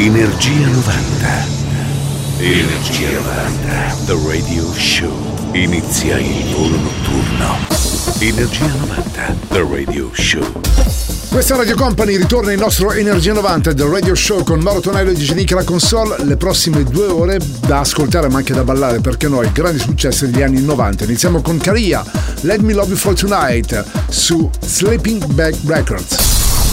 Energia 90. Energia 90. The Radio Show. Inizia il volo notturno. Energia 90. The Radio Show. Questa Radio Company ritorna il nostro Energia 90 del Radio Show con Mauro Tonello e Digenica la console. Le prossime due ore da ascoltare ma anche da ballare perché noi grandi successi degli anni 90. Iniziamo con Caria, Let Me Love You For Tonight su Sleeping Bag Records.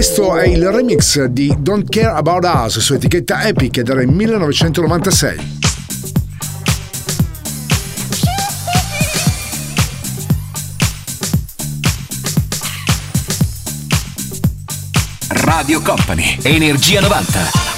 Questo è il remix di Don't Care About Us su etichetta Epic ed era il 1996. Radio Company, Energia 90.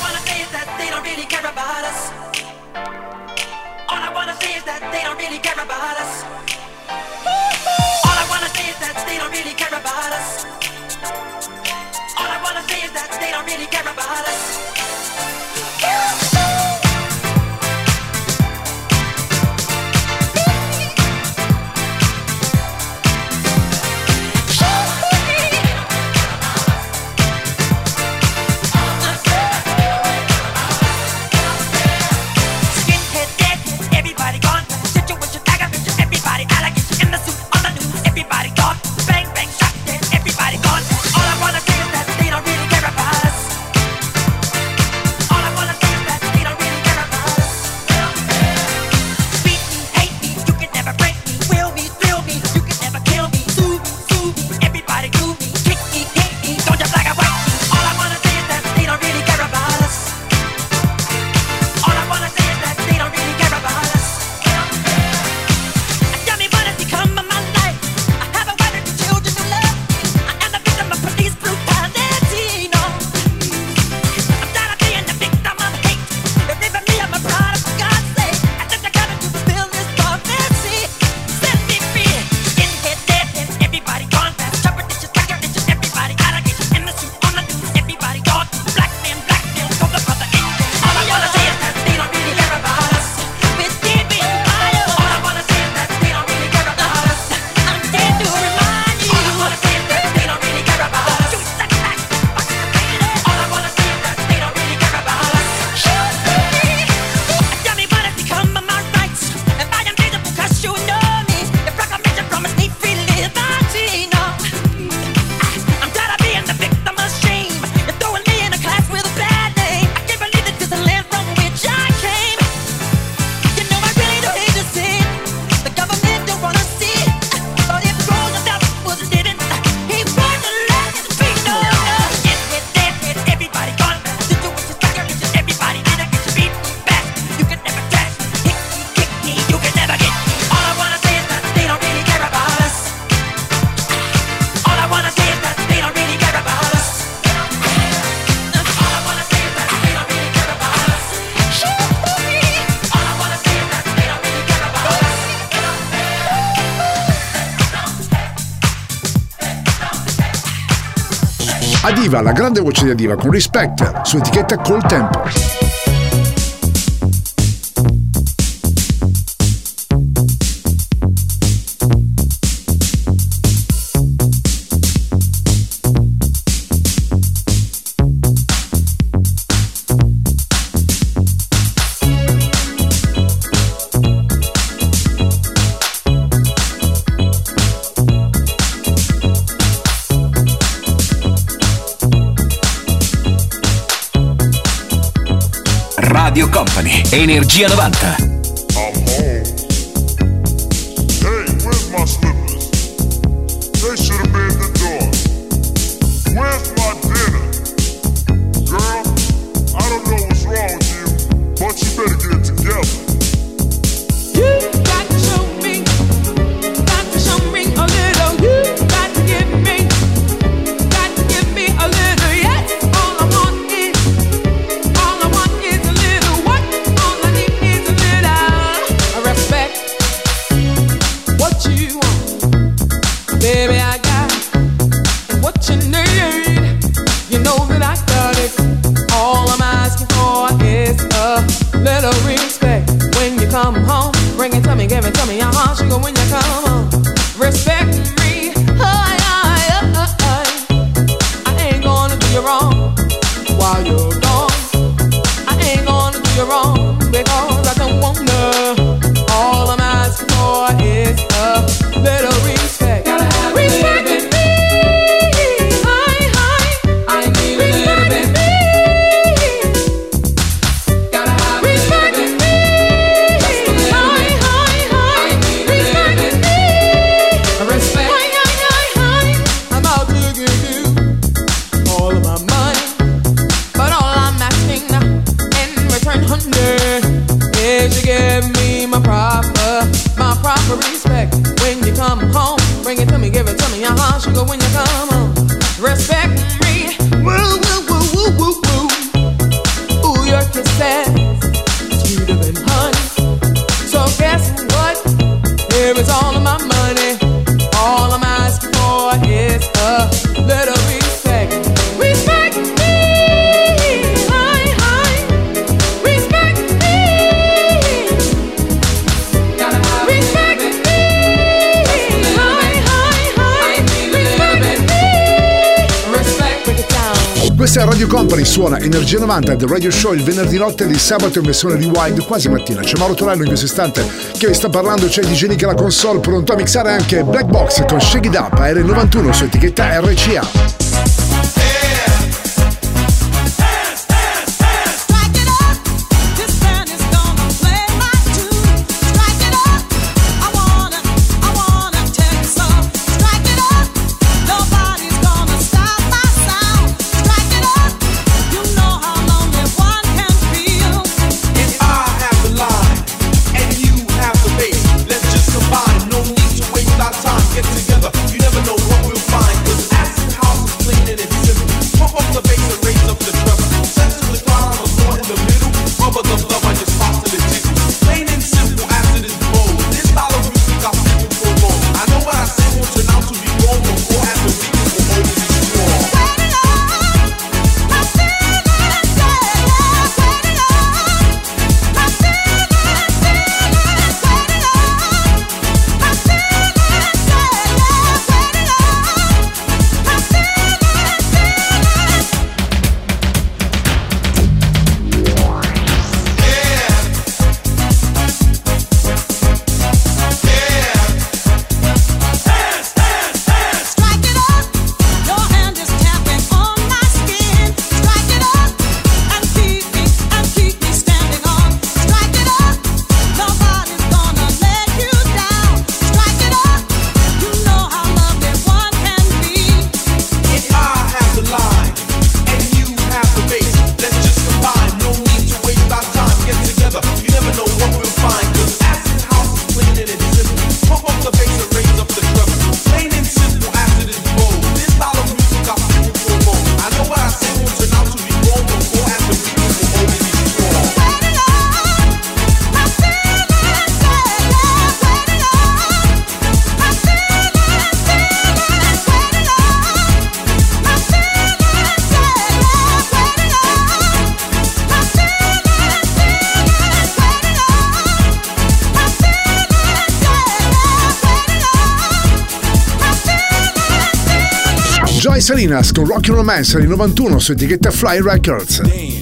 Adiva, la grande voce di Adiva con Respect su etichetta Col Tempo. Energia 90. 90 del Radio Show il venerdì notte e il sabato in versione rewind quasi mattina. C'è Mauro Tonello in questo istante che vi sta parlando, c'è DJ Nick alla console pronto a mixare anche Black Box con Shake It Up AR91 su etichetta RCA. Salinas con Rocky Romance del 91 su etichetta Fly Records.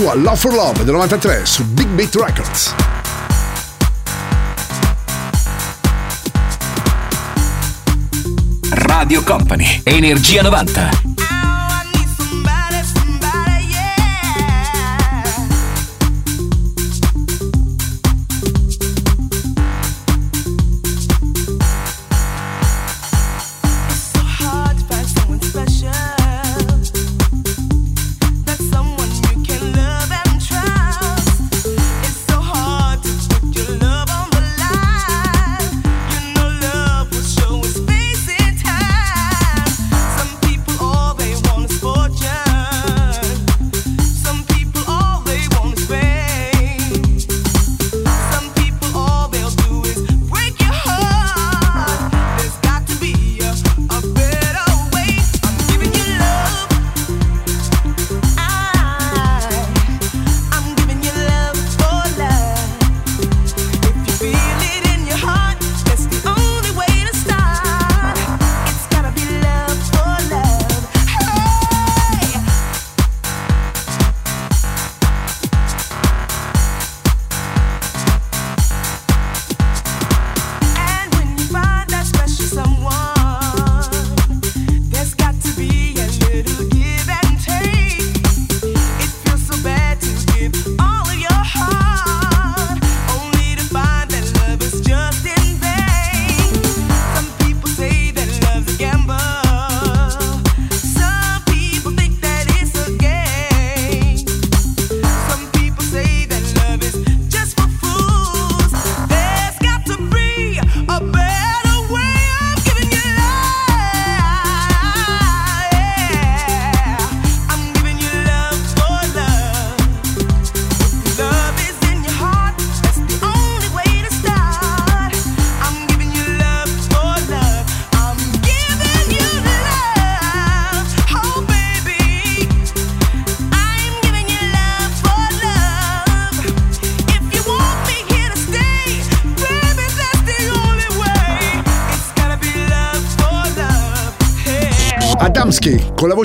sua Love for Love del 93 su Big Beat Records. Radio Company, Energia 90.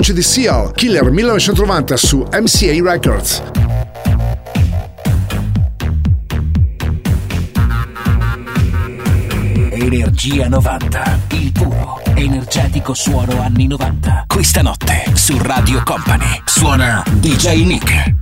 Voce di Seal, Killer 1990 su MCA Records. Energia 90, il puro, energetico suono anni 90. Questa notte su Radio Company suona DJ Nick.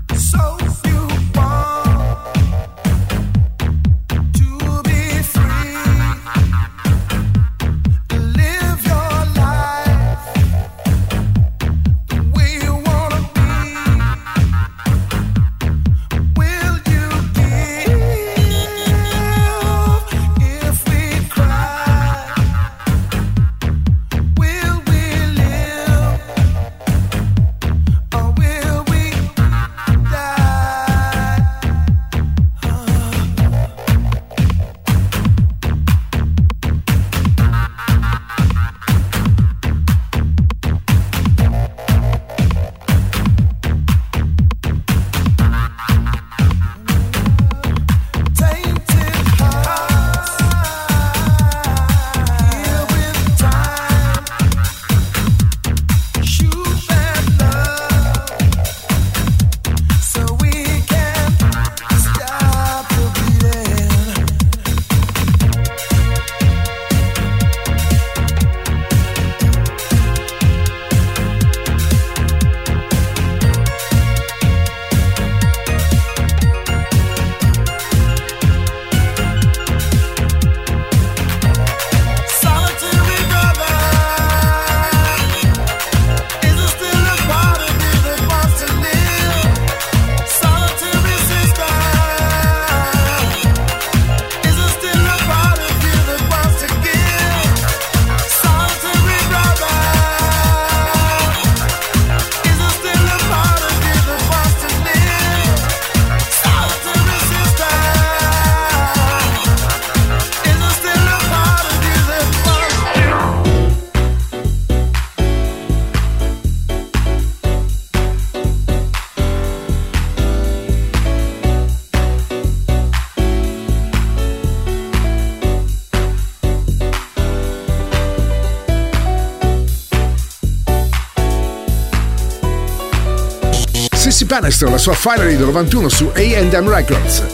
Bannister, la sua Finally del 91 su AM Records.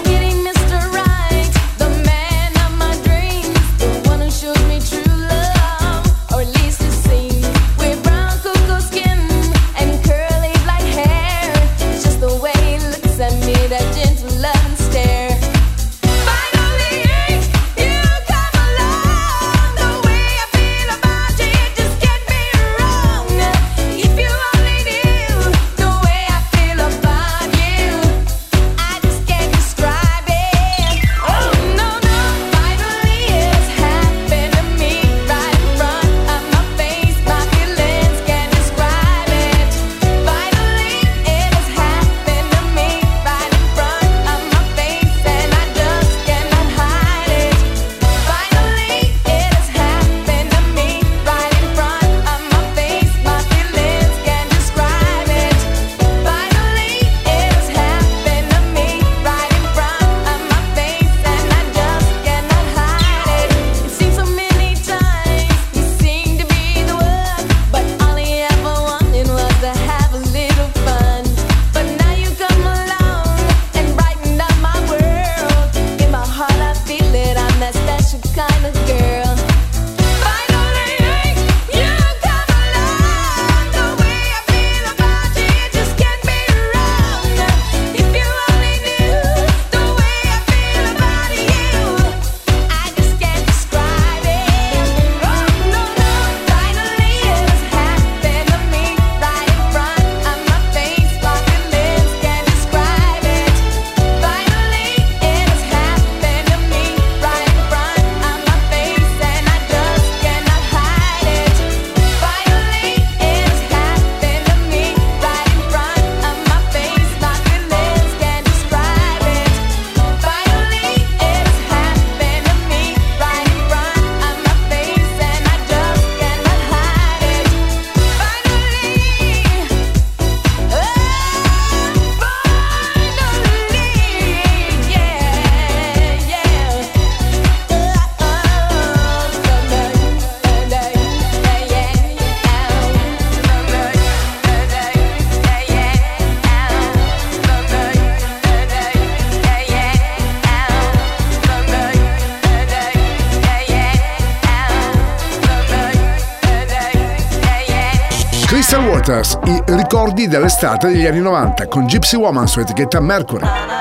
Dell'estate degli anni 90 con Gypsy Woman su etichetta Mercury.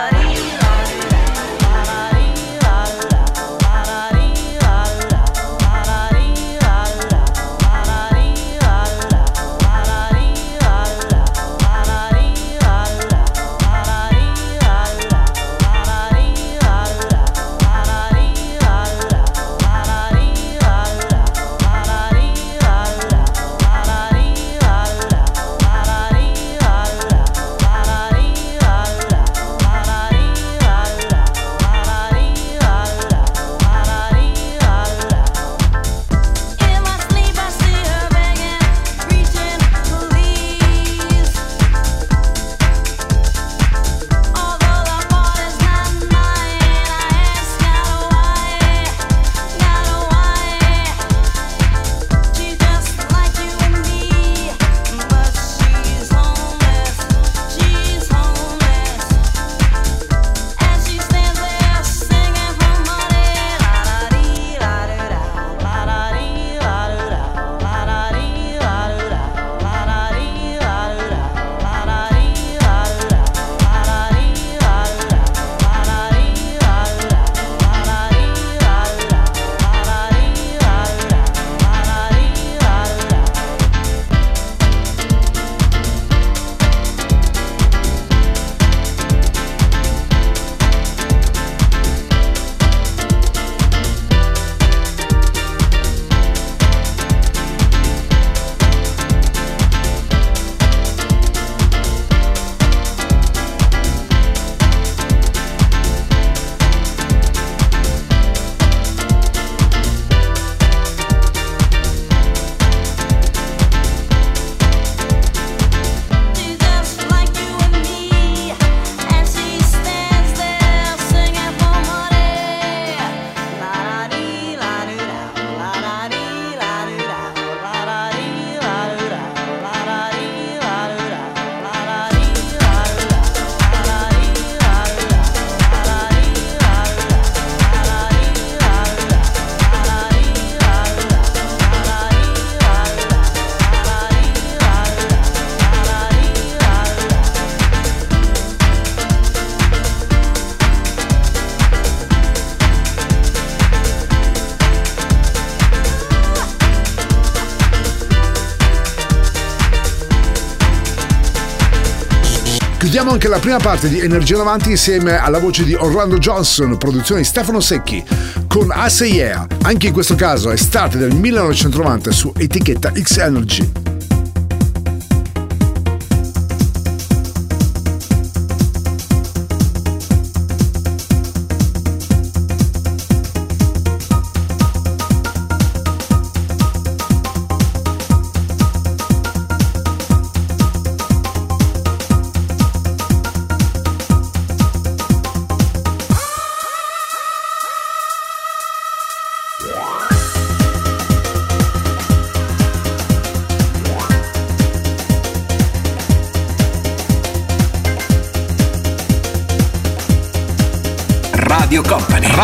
Chiudiamo anche la prima parte di Energia 90 insieme alla voce di Orlando Johnson, produzione di Stefano Secchi, con Say Yeah. Anche in questo caso è estate del 1990 su etichetta X Energy.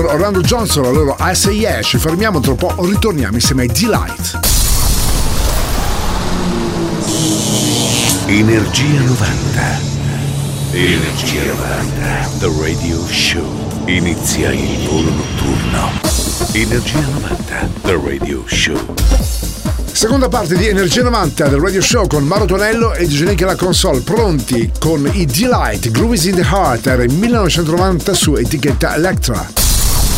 Con Orlando Johnson, la loro I Say Yeah. Ci fermiamo tra un po', ritorniamo insieme ai Delight. Energia 90. Energia 90. The Radio Show. Inizia il volo notturno. Energia 90. The Radio Show. Seconda parte di Energia 90 del Radio Show con Mauro Tonello e Genenica la console pronti con i Delight Grooves in the Heart era il 1990 su etichetta Electra.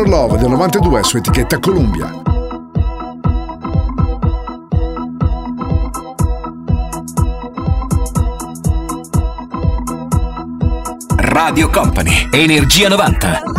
Deeper Love del 92 su etichetta Columbia. Radio Company, Energia 90.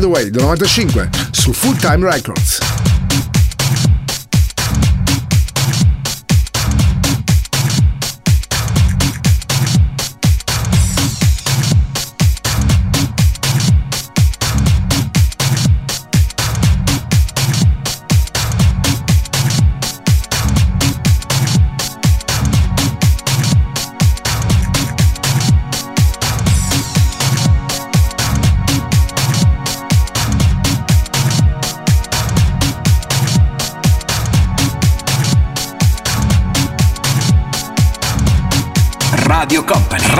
Con Hideaway del 95 su Full Time Records.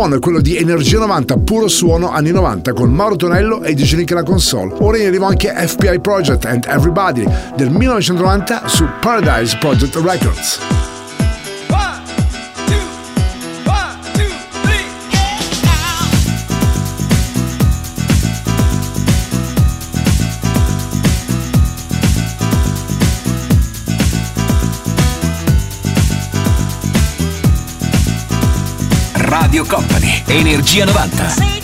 Suono è quello di Energia 90, puro suono anni 90 con Mauro Tonello e DJ Nick alla console. Ora in arrivo anche FBI Project and Everybody del 1990 su Paradise Project Records. Energia 90.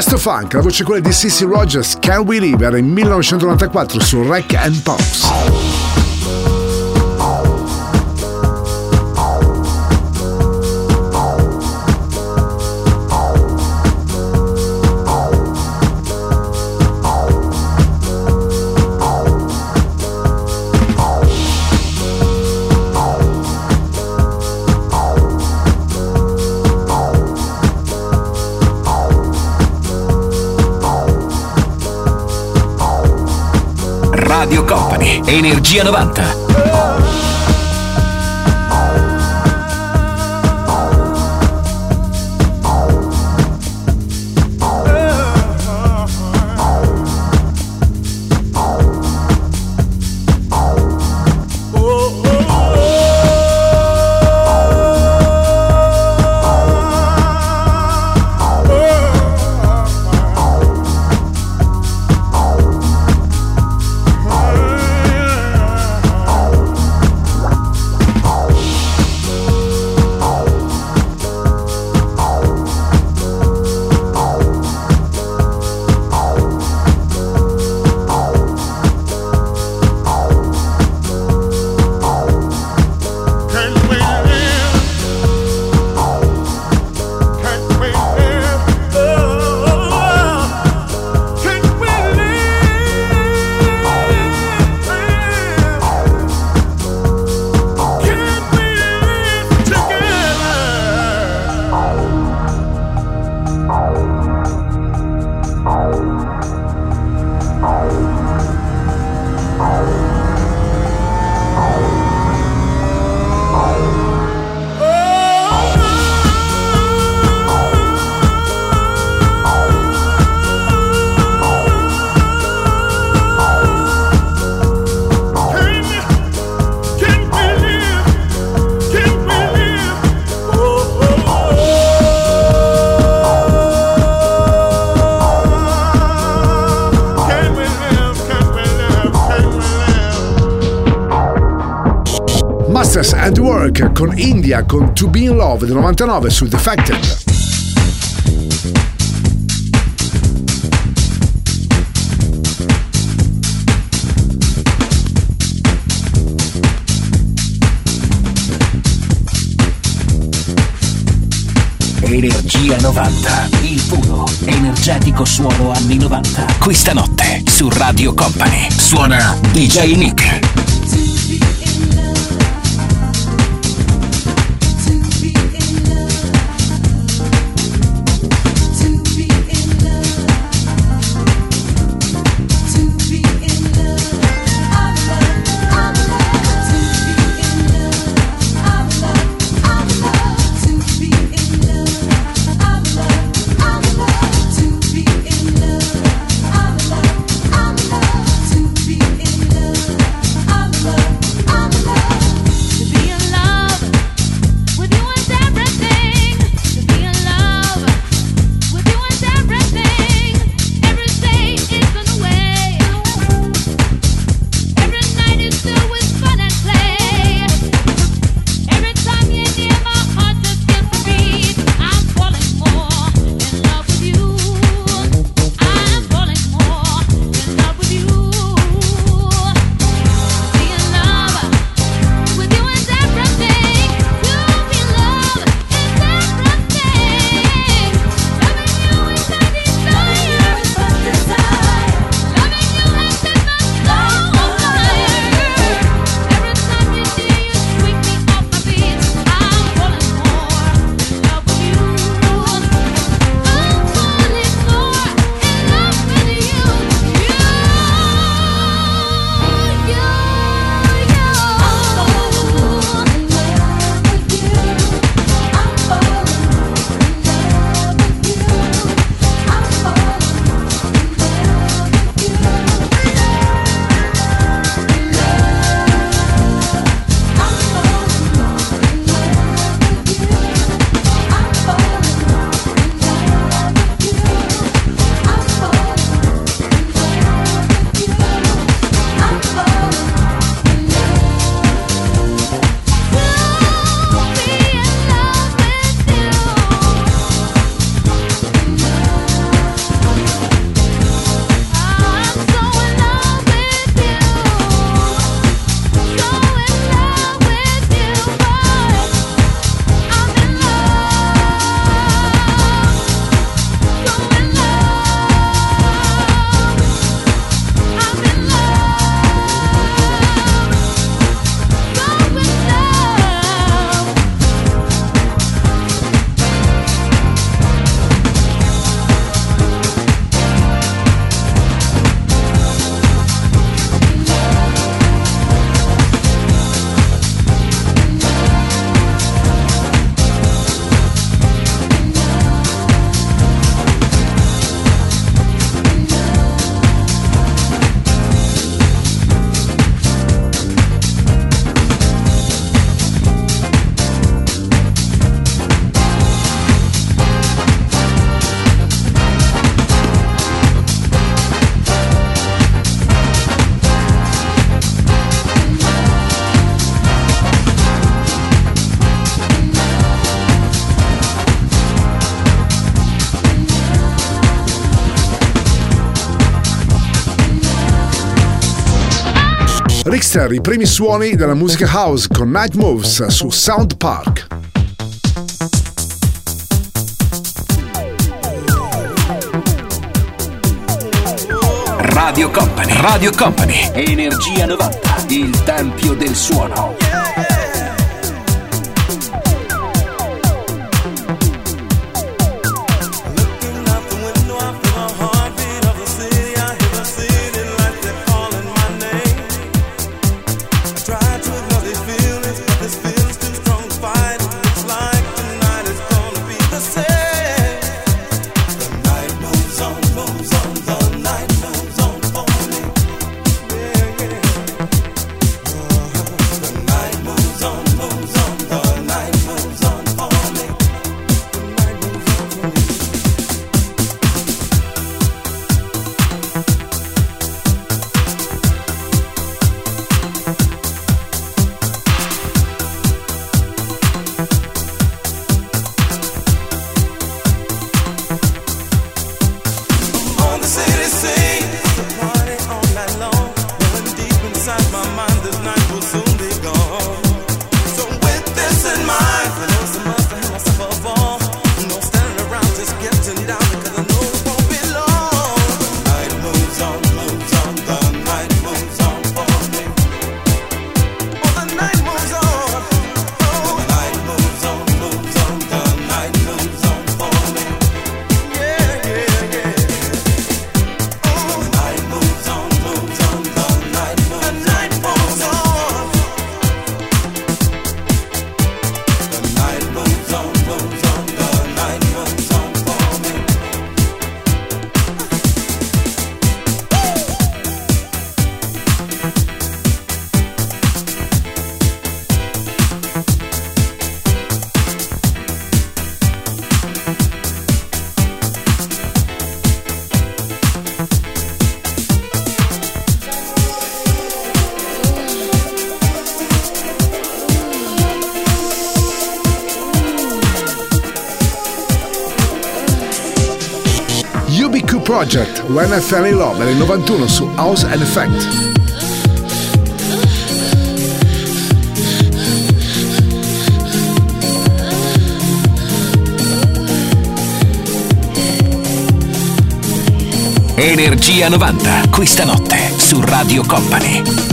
Chesto Funk, la voce quella di Sissy Rogers, Can We Live, era in 1994 su Rack and Pops. Energia 90. India con To Be In Love del 99 su Defected. Energia 90, il puro, energetico suono anni 90. Questa notte su Radio Company suona DJ Nick. Richter, i primi suoni della musica house con Night Moves su Sound Park. Radio Company, Radio Company, Energia 90, il tempio del suono. When I Fell in Love nel 91 su House and Effect. Energia 90, questa notte su Radio Company.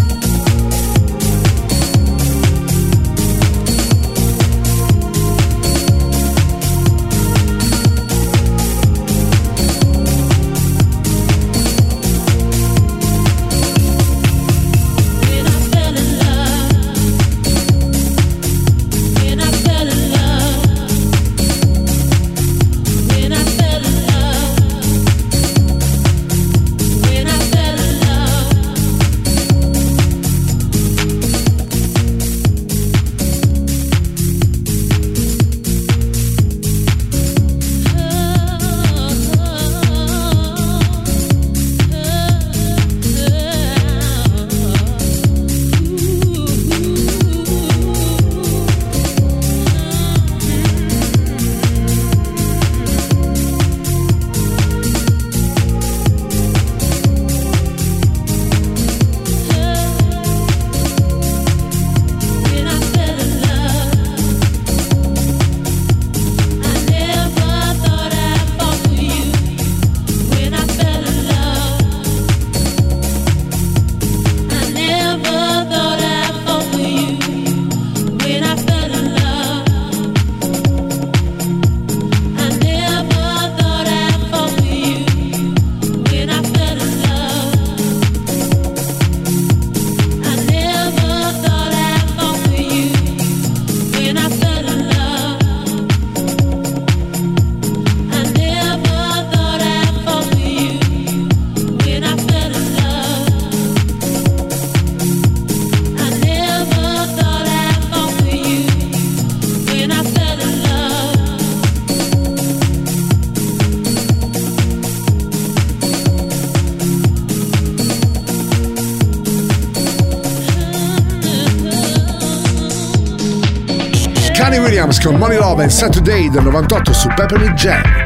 Love and Saturday del 98 su Peppermint Jam.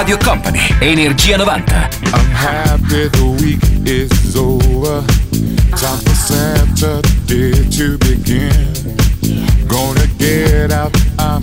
Radio Company. Energia 90. I'm happy the week is over. Time for Saturday to begin. Gonna get out, I'm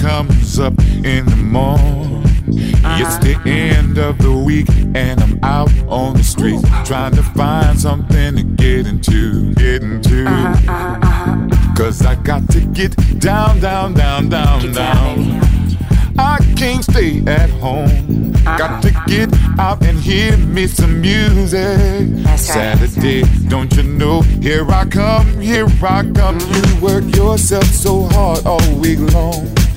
comes up in the morning. Uh-huh. It's the end of the week and I'm out on the streets trying to find something to get into, get into. Uh-huh, uh-huh, uh-huh. Cause I got to get down, down, down, down, get down. down I can't stay at home. Got to get out and hear me some music. Saturday, don't you know? Here I come, here I come. You work yourself so hard all week long.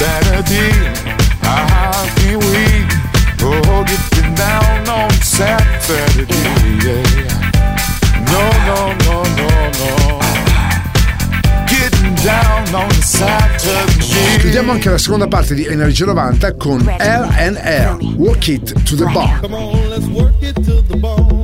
Saturday, I can't wait oh getting down on Saturday. Yeah. No, no, no, no, no. Getting down on Saturday. Chiudiamo anche la seconda parte di Energia 90 con L&R, Walk It to the Bone. Come on, let's work it to the bone.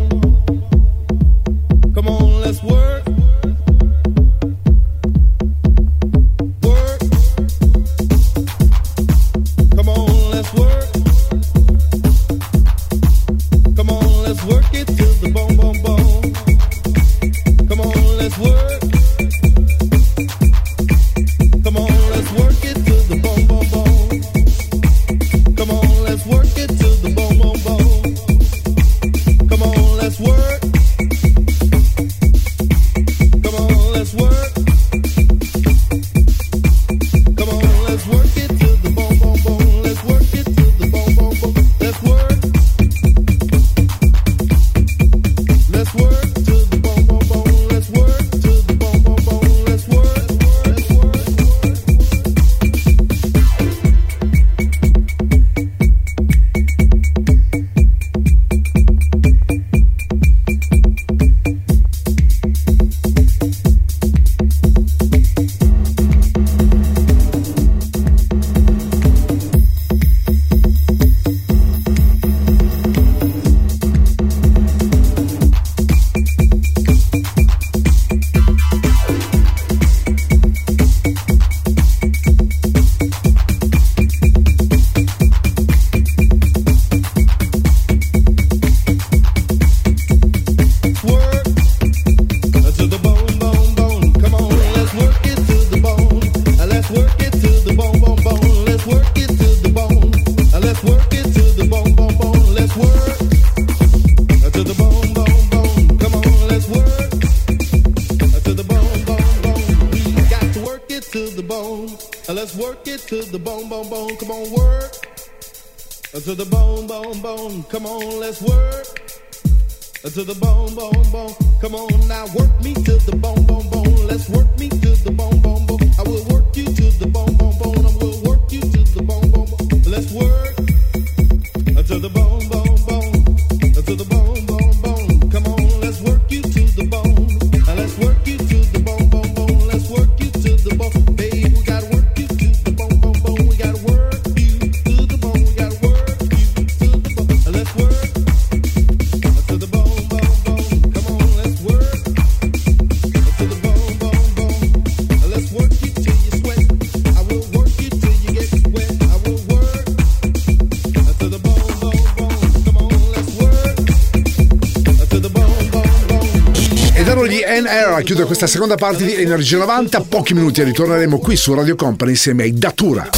Chiude questa seconda parte di Energia 90. Pochi minuti e ritorneremo qui su Radio Company insieme ai Datura.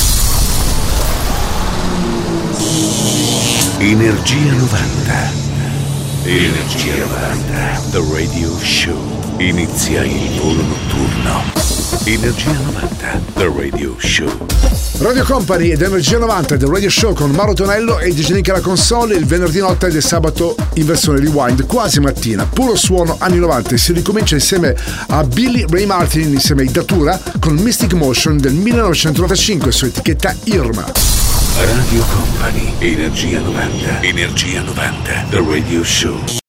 Energia 90. Energia 90. The Radio Show. Inizia il volo notturno. Energia 90, The Radio Show. Radio Company ed Energia 90 del Radio Show con Mauro Tonello e DJ Nick alla console il venerdì notte ed il sabato in versione rewind, quasi mattina, puro suono anni 90 e si ricomincia insieme a Billy Ray Martin insieme ai Datura con Mystic Motion del 1995 su etichetta Irma. Radio Company, Energia 90, Energia 90, The Radio Show.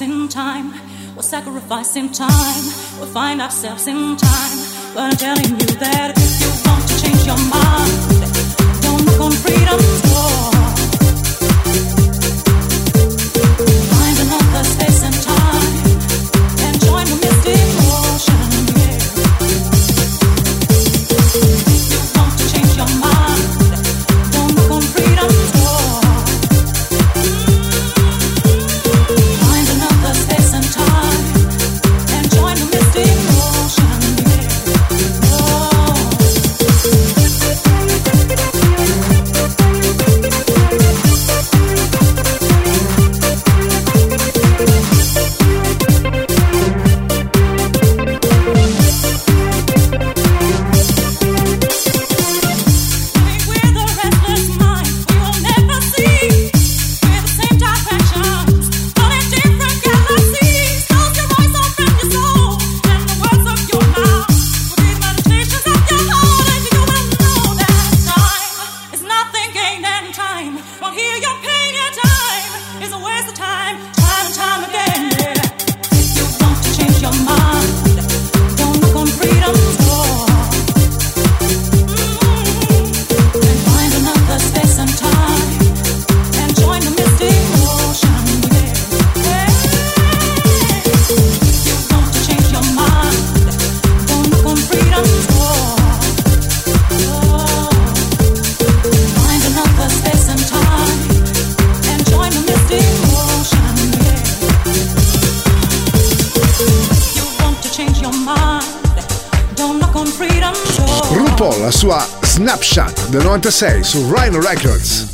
In time. We'll find ourselves in time. But I'm telling you that if you want to change your mind, don't look on freedom's 96 su Rhino Records.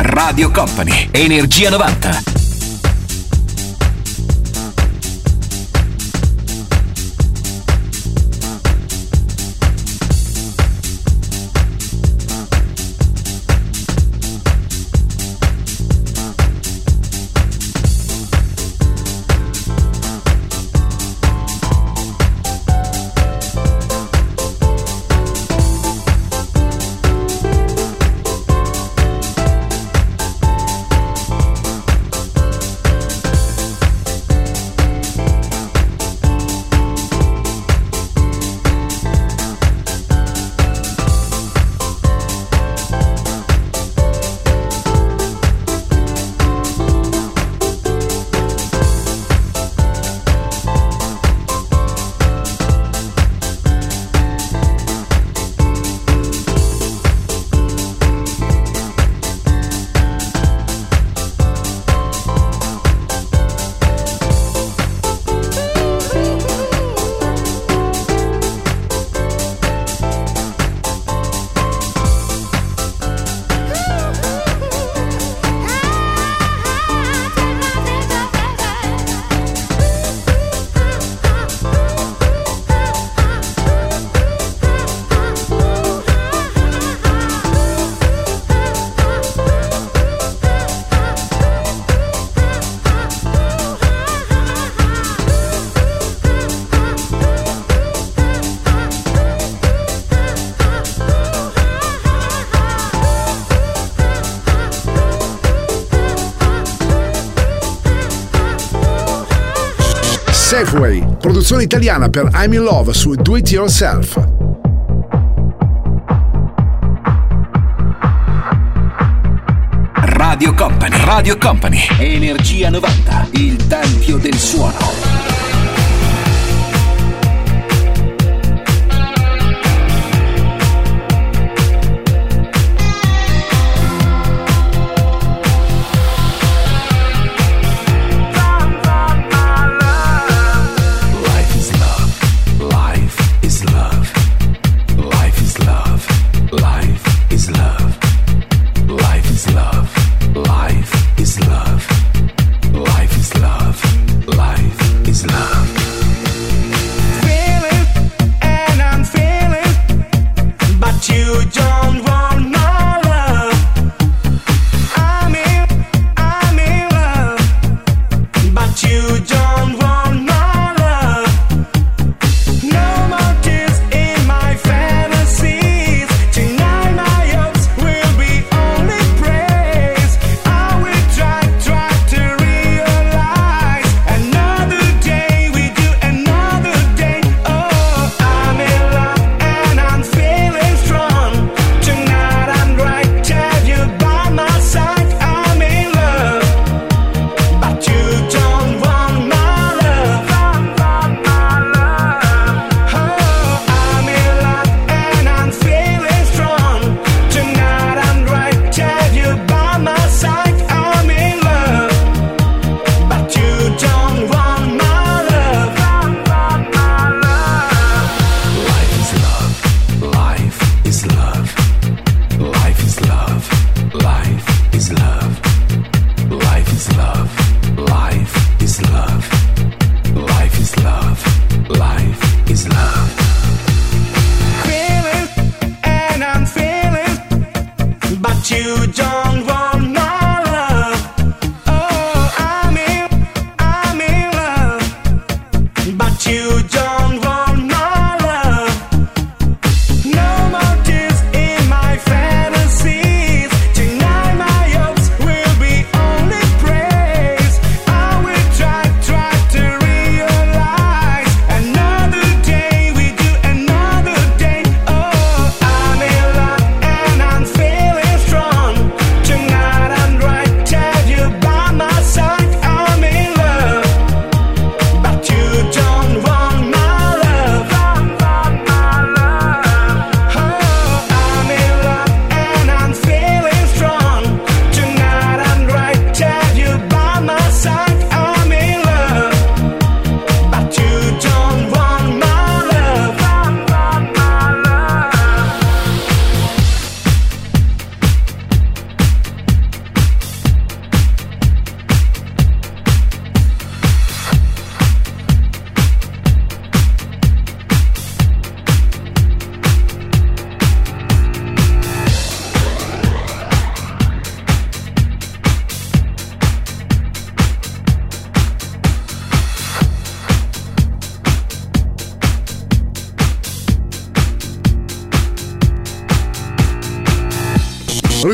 Radio Company, Energia 90. Produzione italiana per I'm in Love su Do It Yourself. Radio Company, Radio Company, Energia 90, il tempio del suono.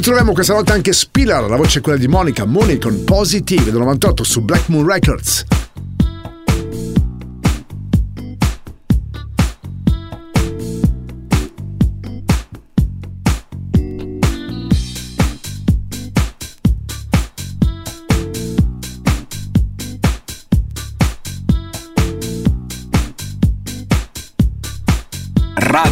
Ritroviamo questa volta anche Spiller, la voce è quella di Monica, Money con Positive del 98 su Black Moon Records.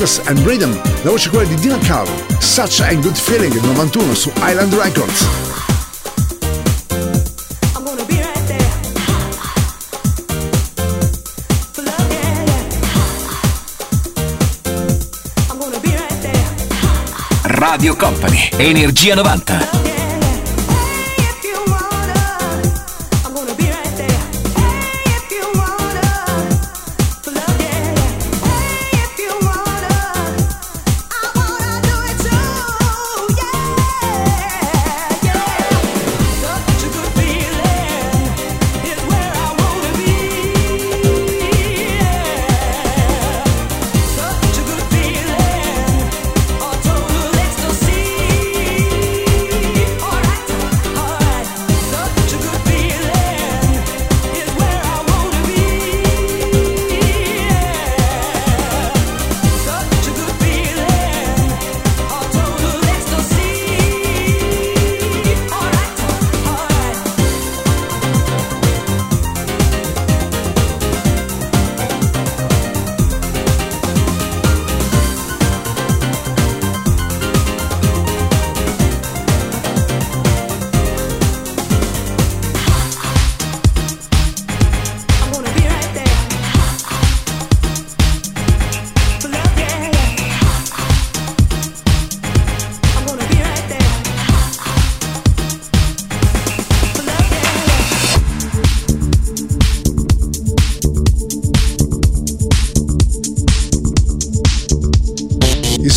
Brothers and Rhythm, la voce quella di Dina Carl, Such a Good Feeling 91 su Island Records. Radio Company, Energia 90.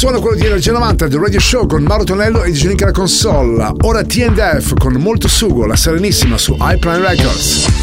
Suono quello di Energia 90 del Radio Show con Mauro Tonello e di Giannica la console. Ora TNF con molto sugo, la serenissima su iPlan Records.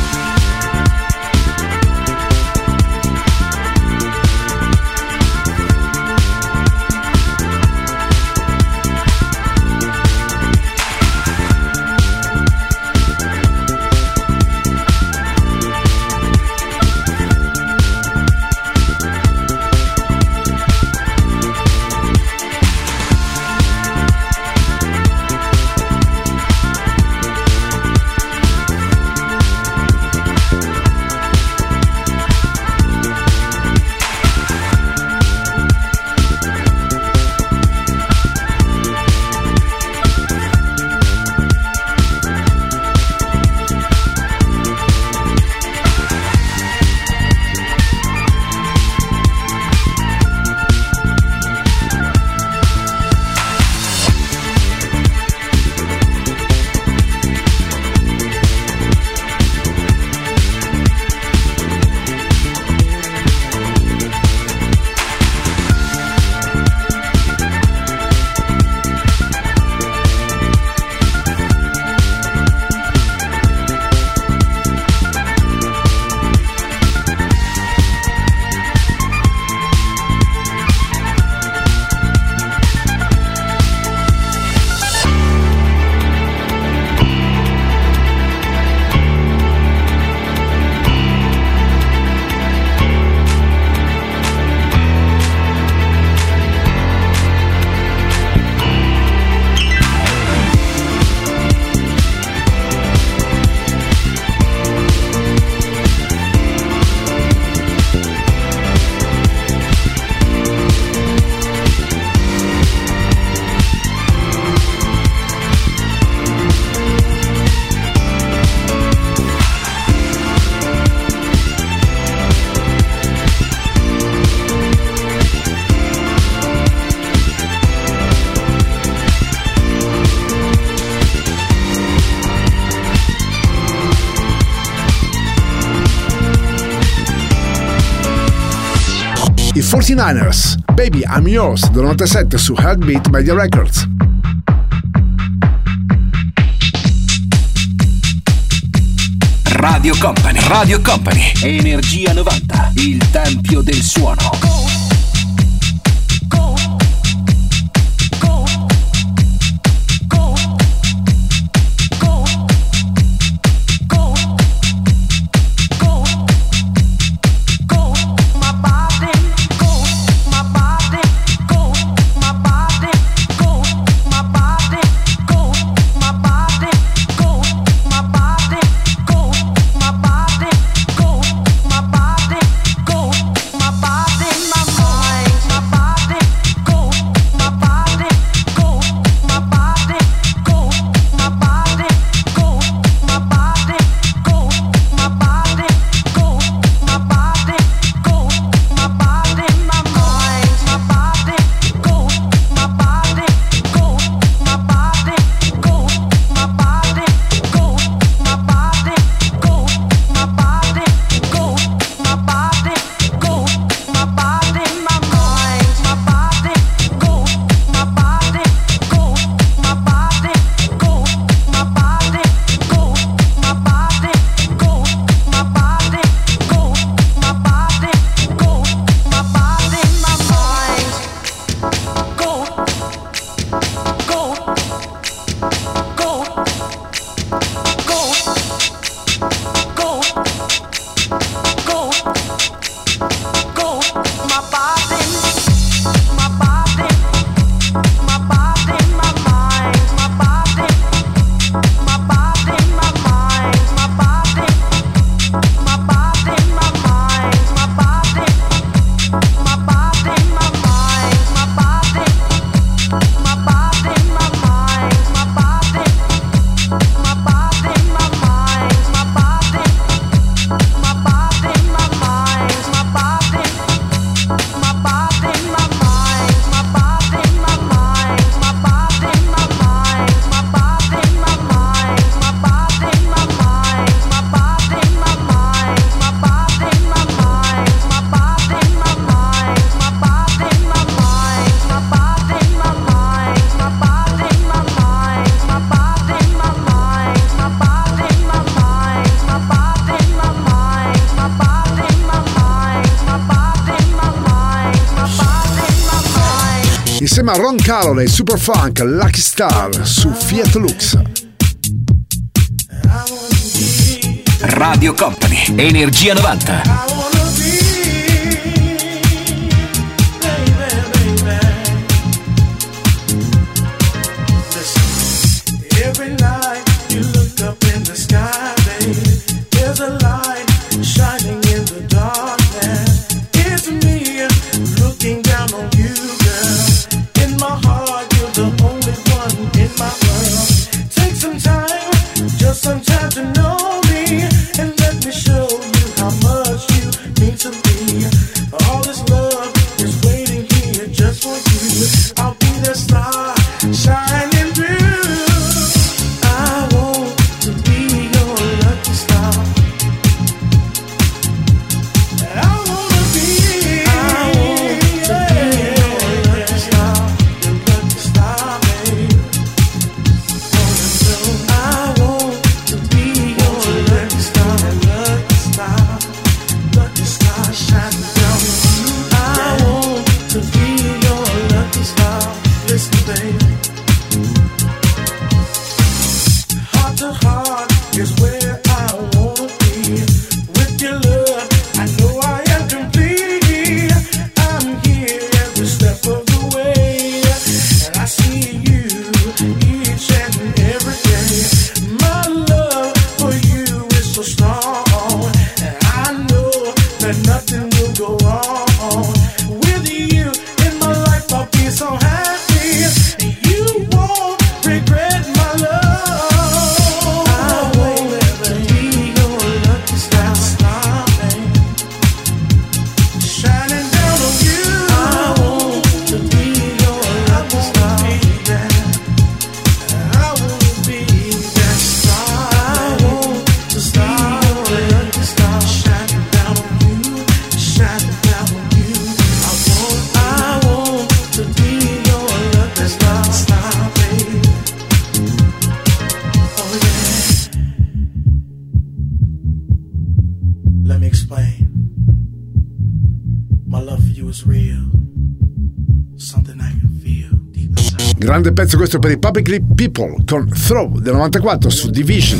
49ers, Baby I'm Yours. Del 97 su Heartbeat Media Records. Radio Company, Radio Company, Energia 90, il tempio del suono. Insieme Ron Carole, Super Funk, Lucky Star su Fiat Lux. Radio Company, Energia 90. Grande pezzo questo per i Public Publicly People con Throw del 94 su Division.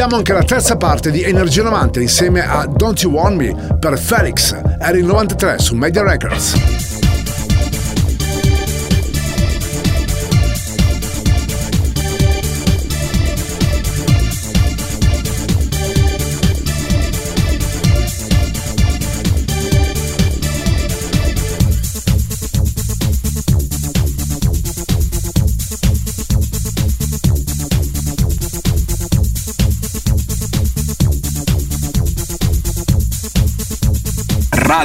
Chiudiamo anche la terza parte di Energia 90 insieme a Don't You Want Me per Felix, era il 93 su Media Records.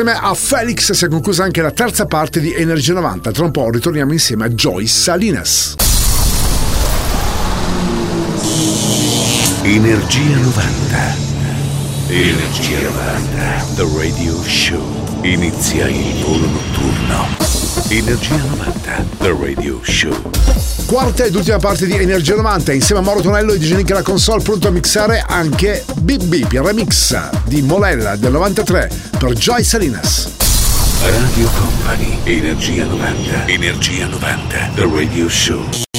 Insieme a Felix si è conclusa anche la terza parte di Energia 90. Tra un po' ritorniamo insieme a Joyce Salinas. Energia 90. Energia 90. The Radio Show. Inizia il volo notturno. Energia 90. The Radio Show. Quarta ed ultima parte di Energia 90 insieme a Mauro Tonello e di Genica la console pronto a mixare anche Bip Bip, il remix di Molella del 93 per Joy Salinas. Radio Company, Energia 90, Energia 90, The Radio Show.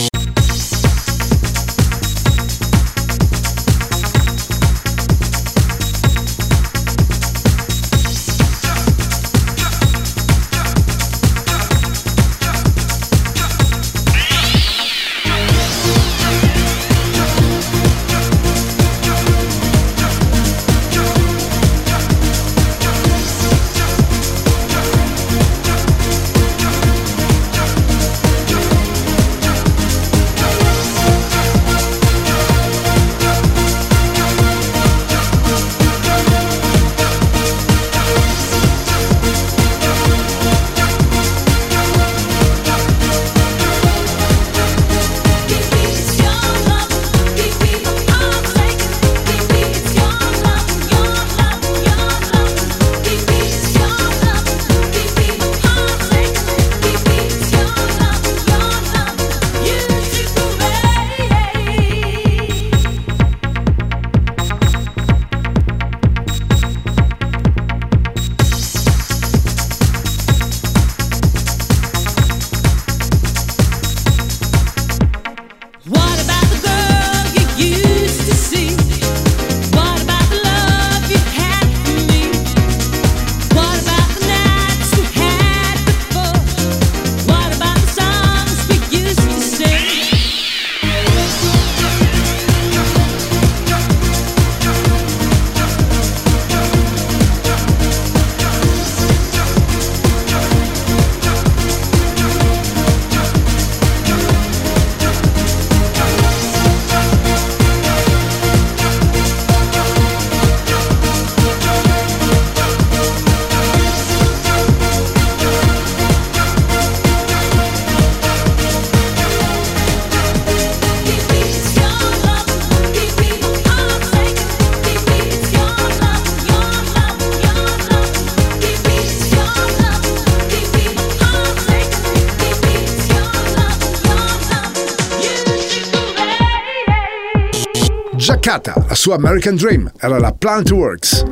Sua American Dream, era la Plant Works.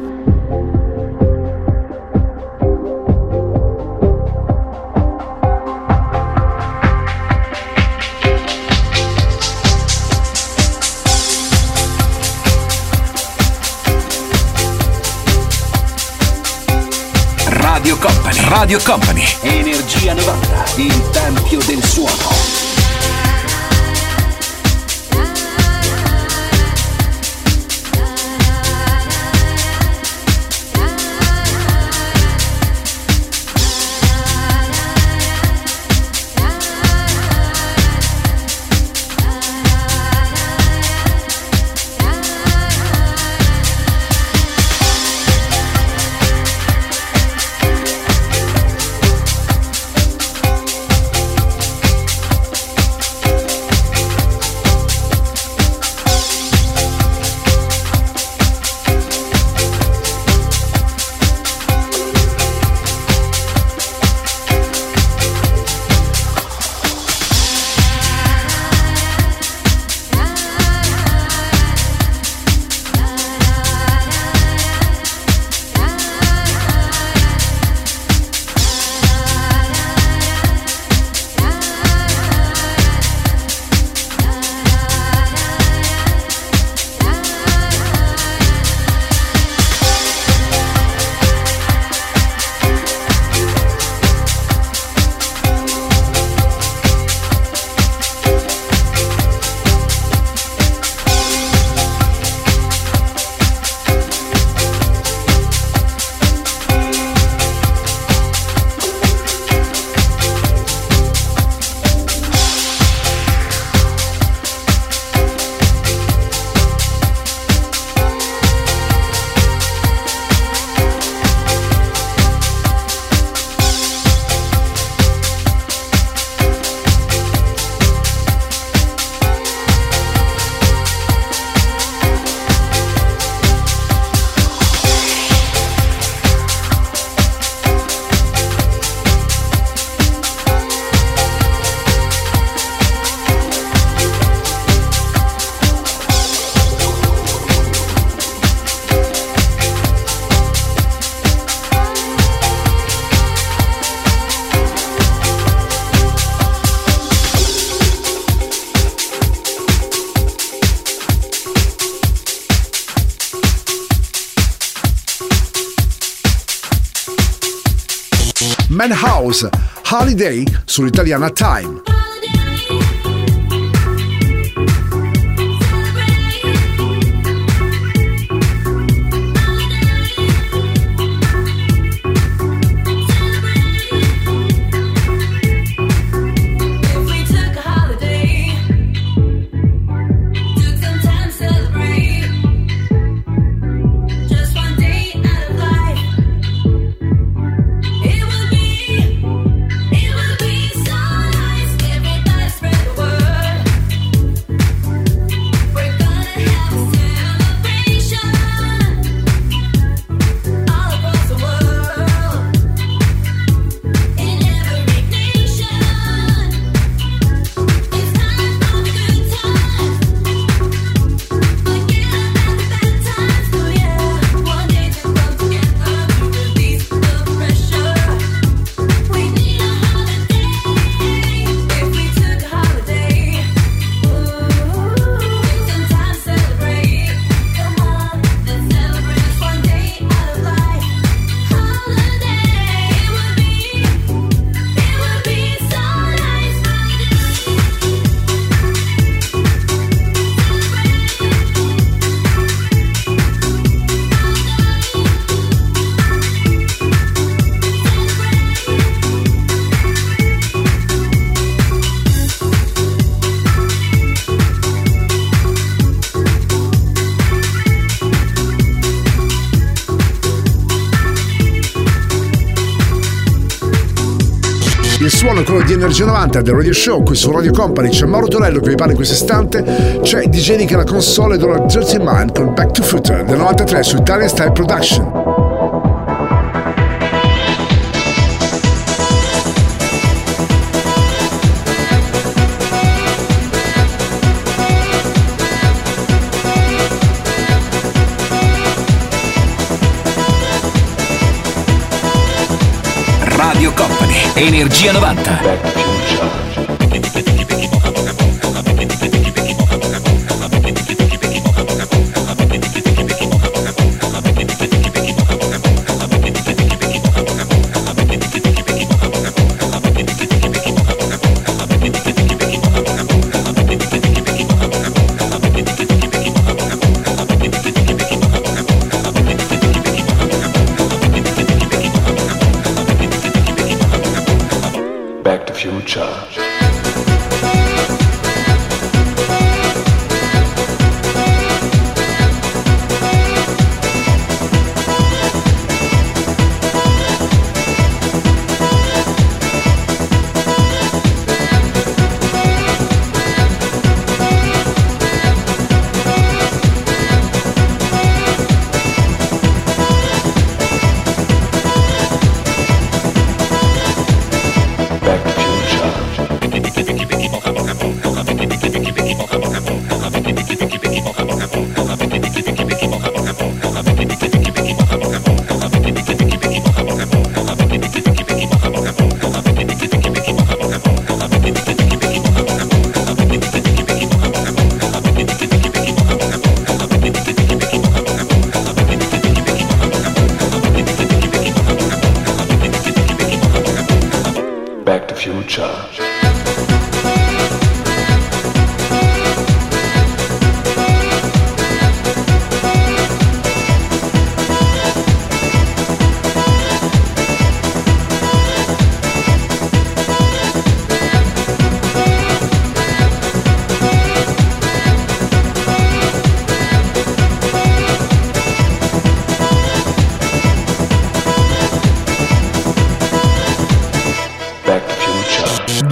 Radio Company, Radio Company, Energia 90, il tempio del suono. Holiday sull'italiana Time. Quello di Energia 90 del Radio Show qui su Radio Company. C'è Mauro Tonello che vi parla in questo istante. C'è DJ che la console e Dirty Mind con Back to Footer del 93 su Italian Style Production Energia 90.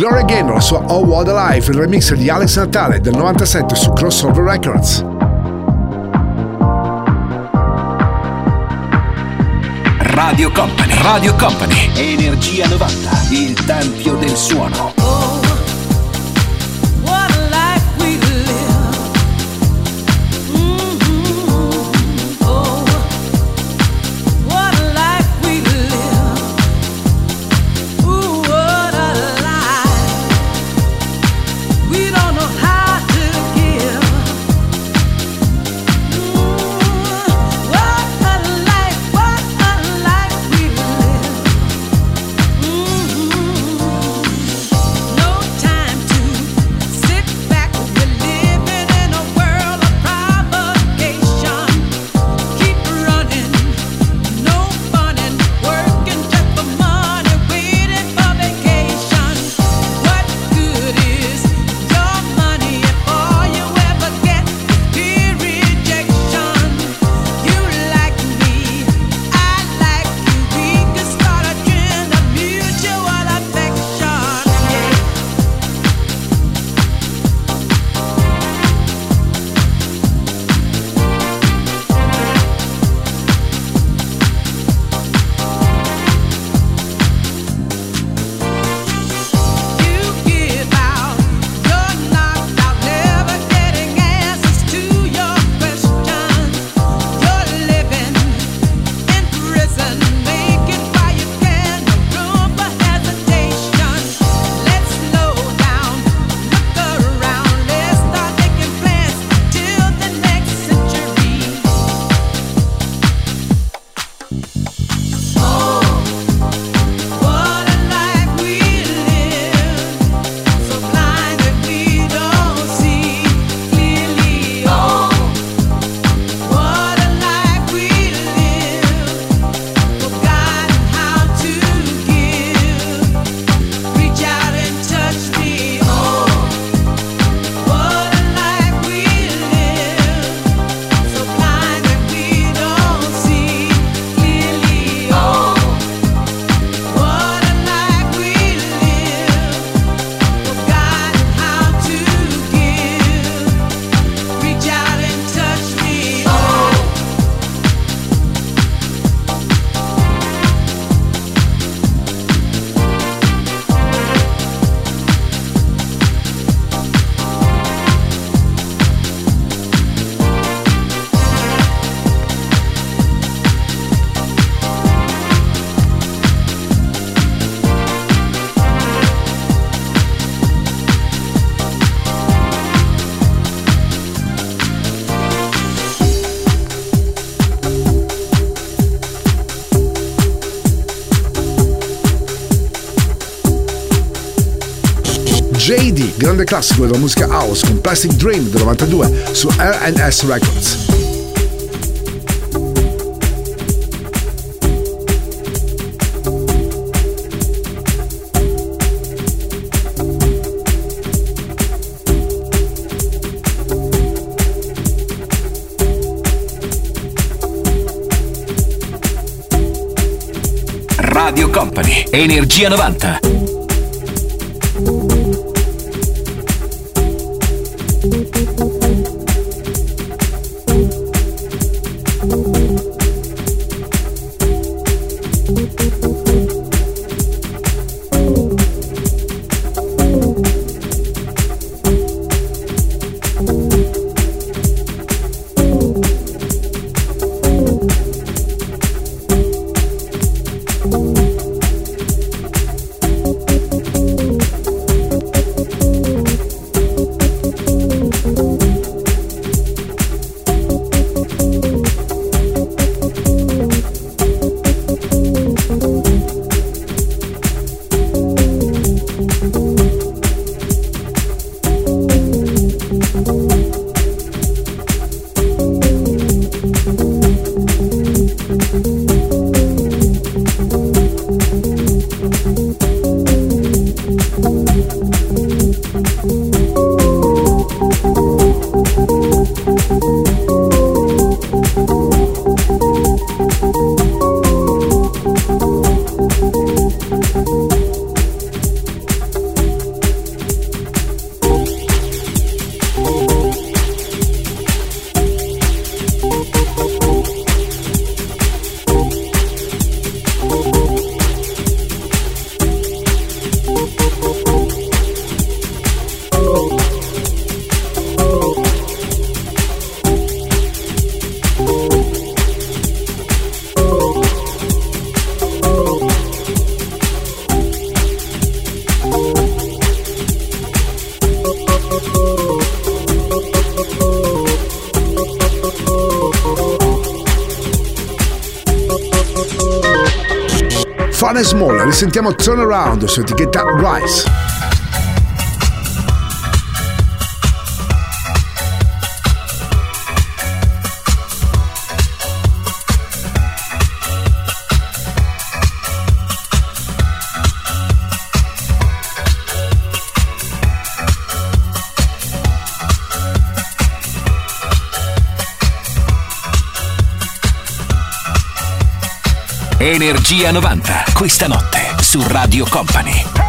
Gloria Gaynor, la sua Oh What a Life, il remix di Alex Natale del 97 su Crossover Records. Radio Company. Radio Company. Energia 90. Il tempio del suono. Grande classico della musica house con Plastic Dream del 92 su RNS Records. Radio Company, Energia 90. Risentiamo Turn Around su etichetta Rise. Energia 90, questa notte su Radio Company.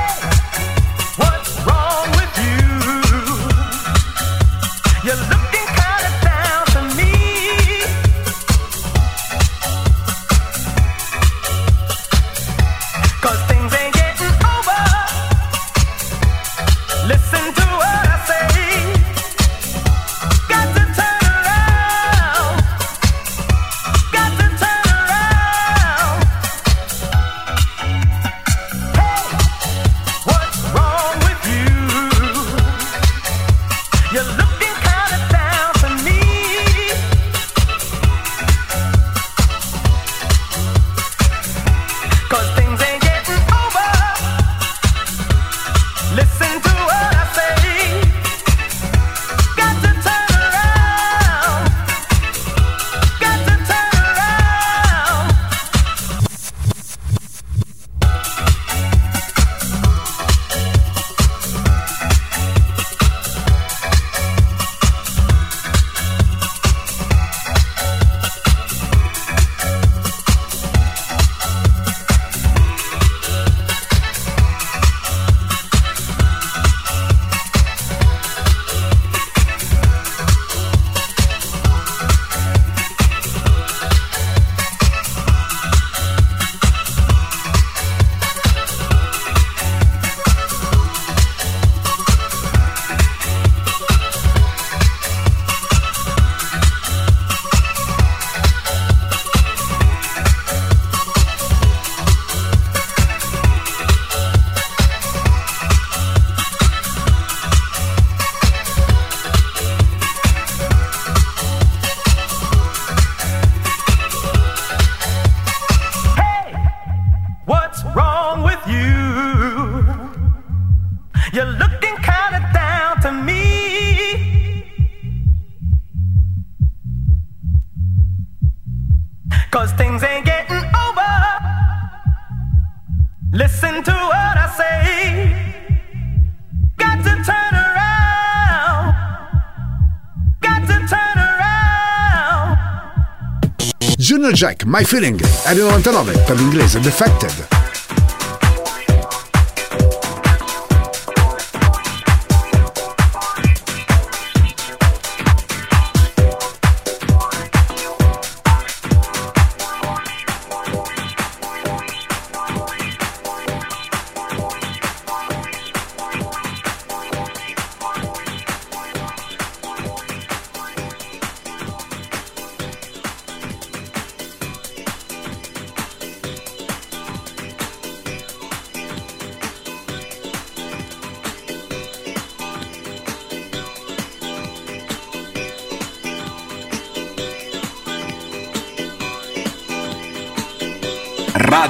Jack, My Feeling, R99 per l'inglese Defected.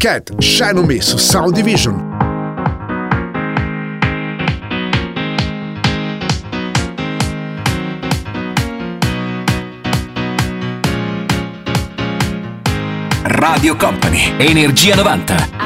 Cat, Shine on Me su Sound Division. Radio Company, Energia 90.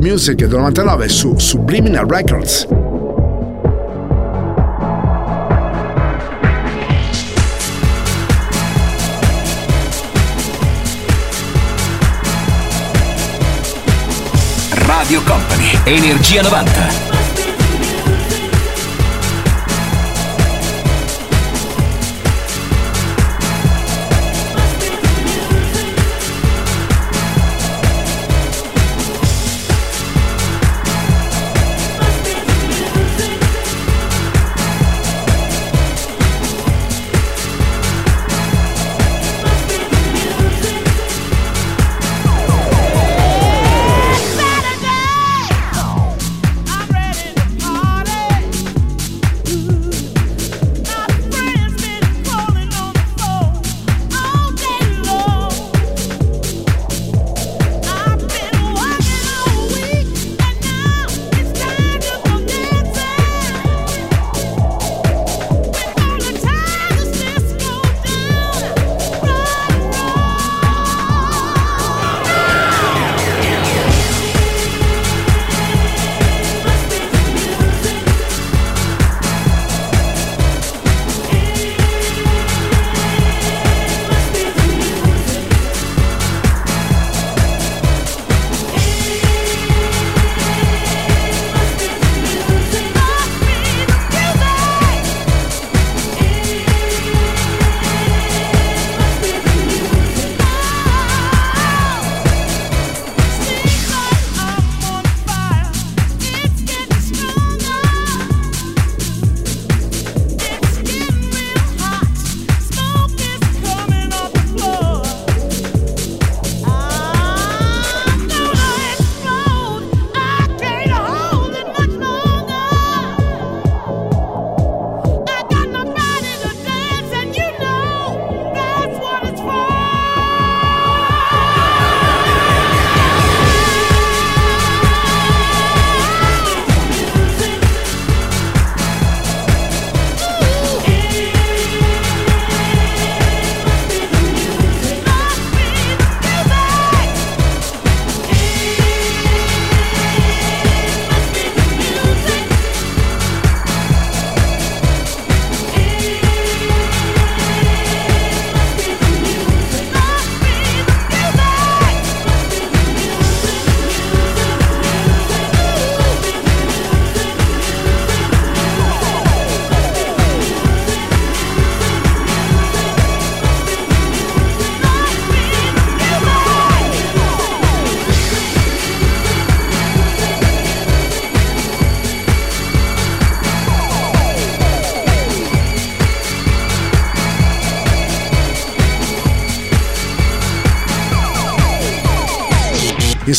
Music del 99 su Subliminal Records. Radio Company, Energia 90.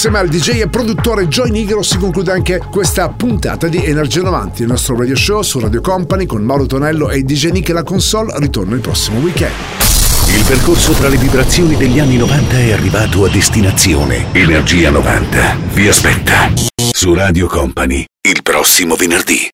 Insieme al DJ e produttore Joy Nigro si conclude anche questa puntata di Energia 90, il nostro radio show su Radio Company con Mauro Tonello e DJ Nick e la console ritorno il prossimo weekend. Il percorso tra le vibrazioni degli anni 90 è arrivato a destinazione. Energia 90 vi aspetta su Radio Company il prossimo venerdì.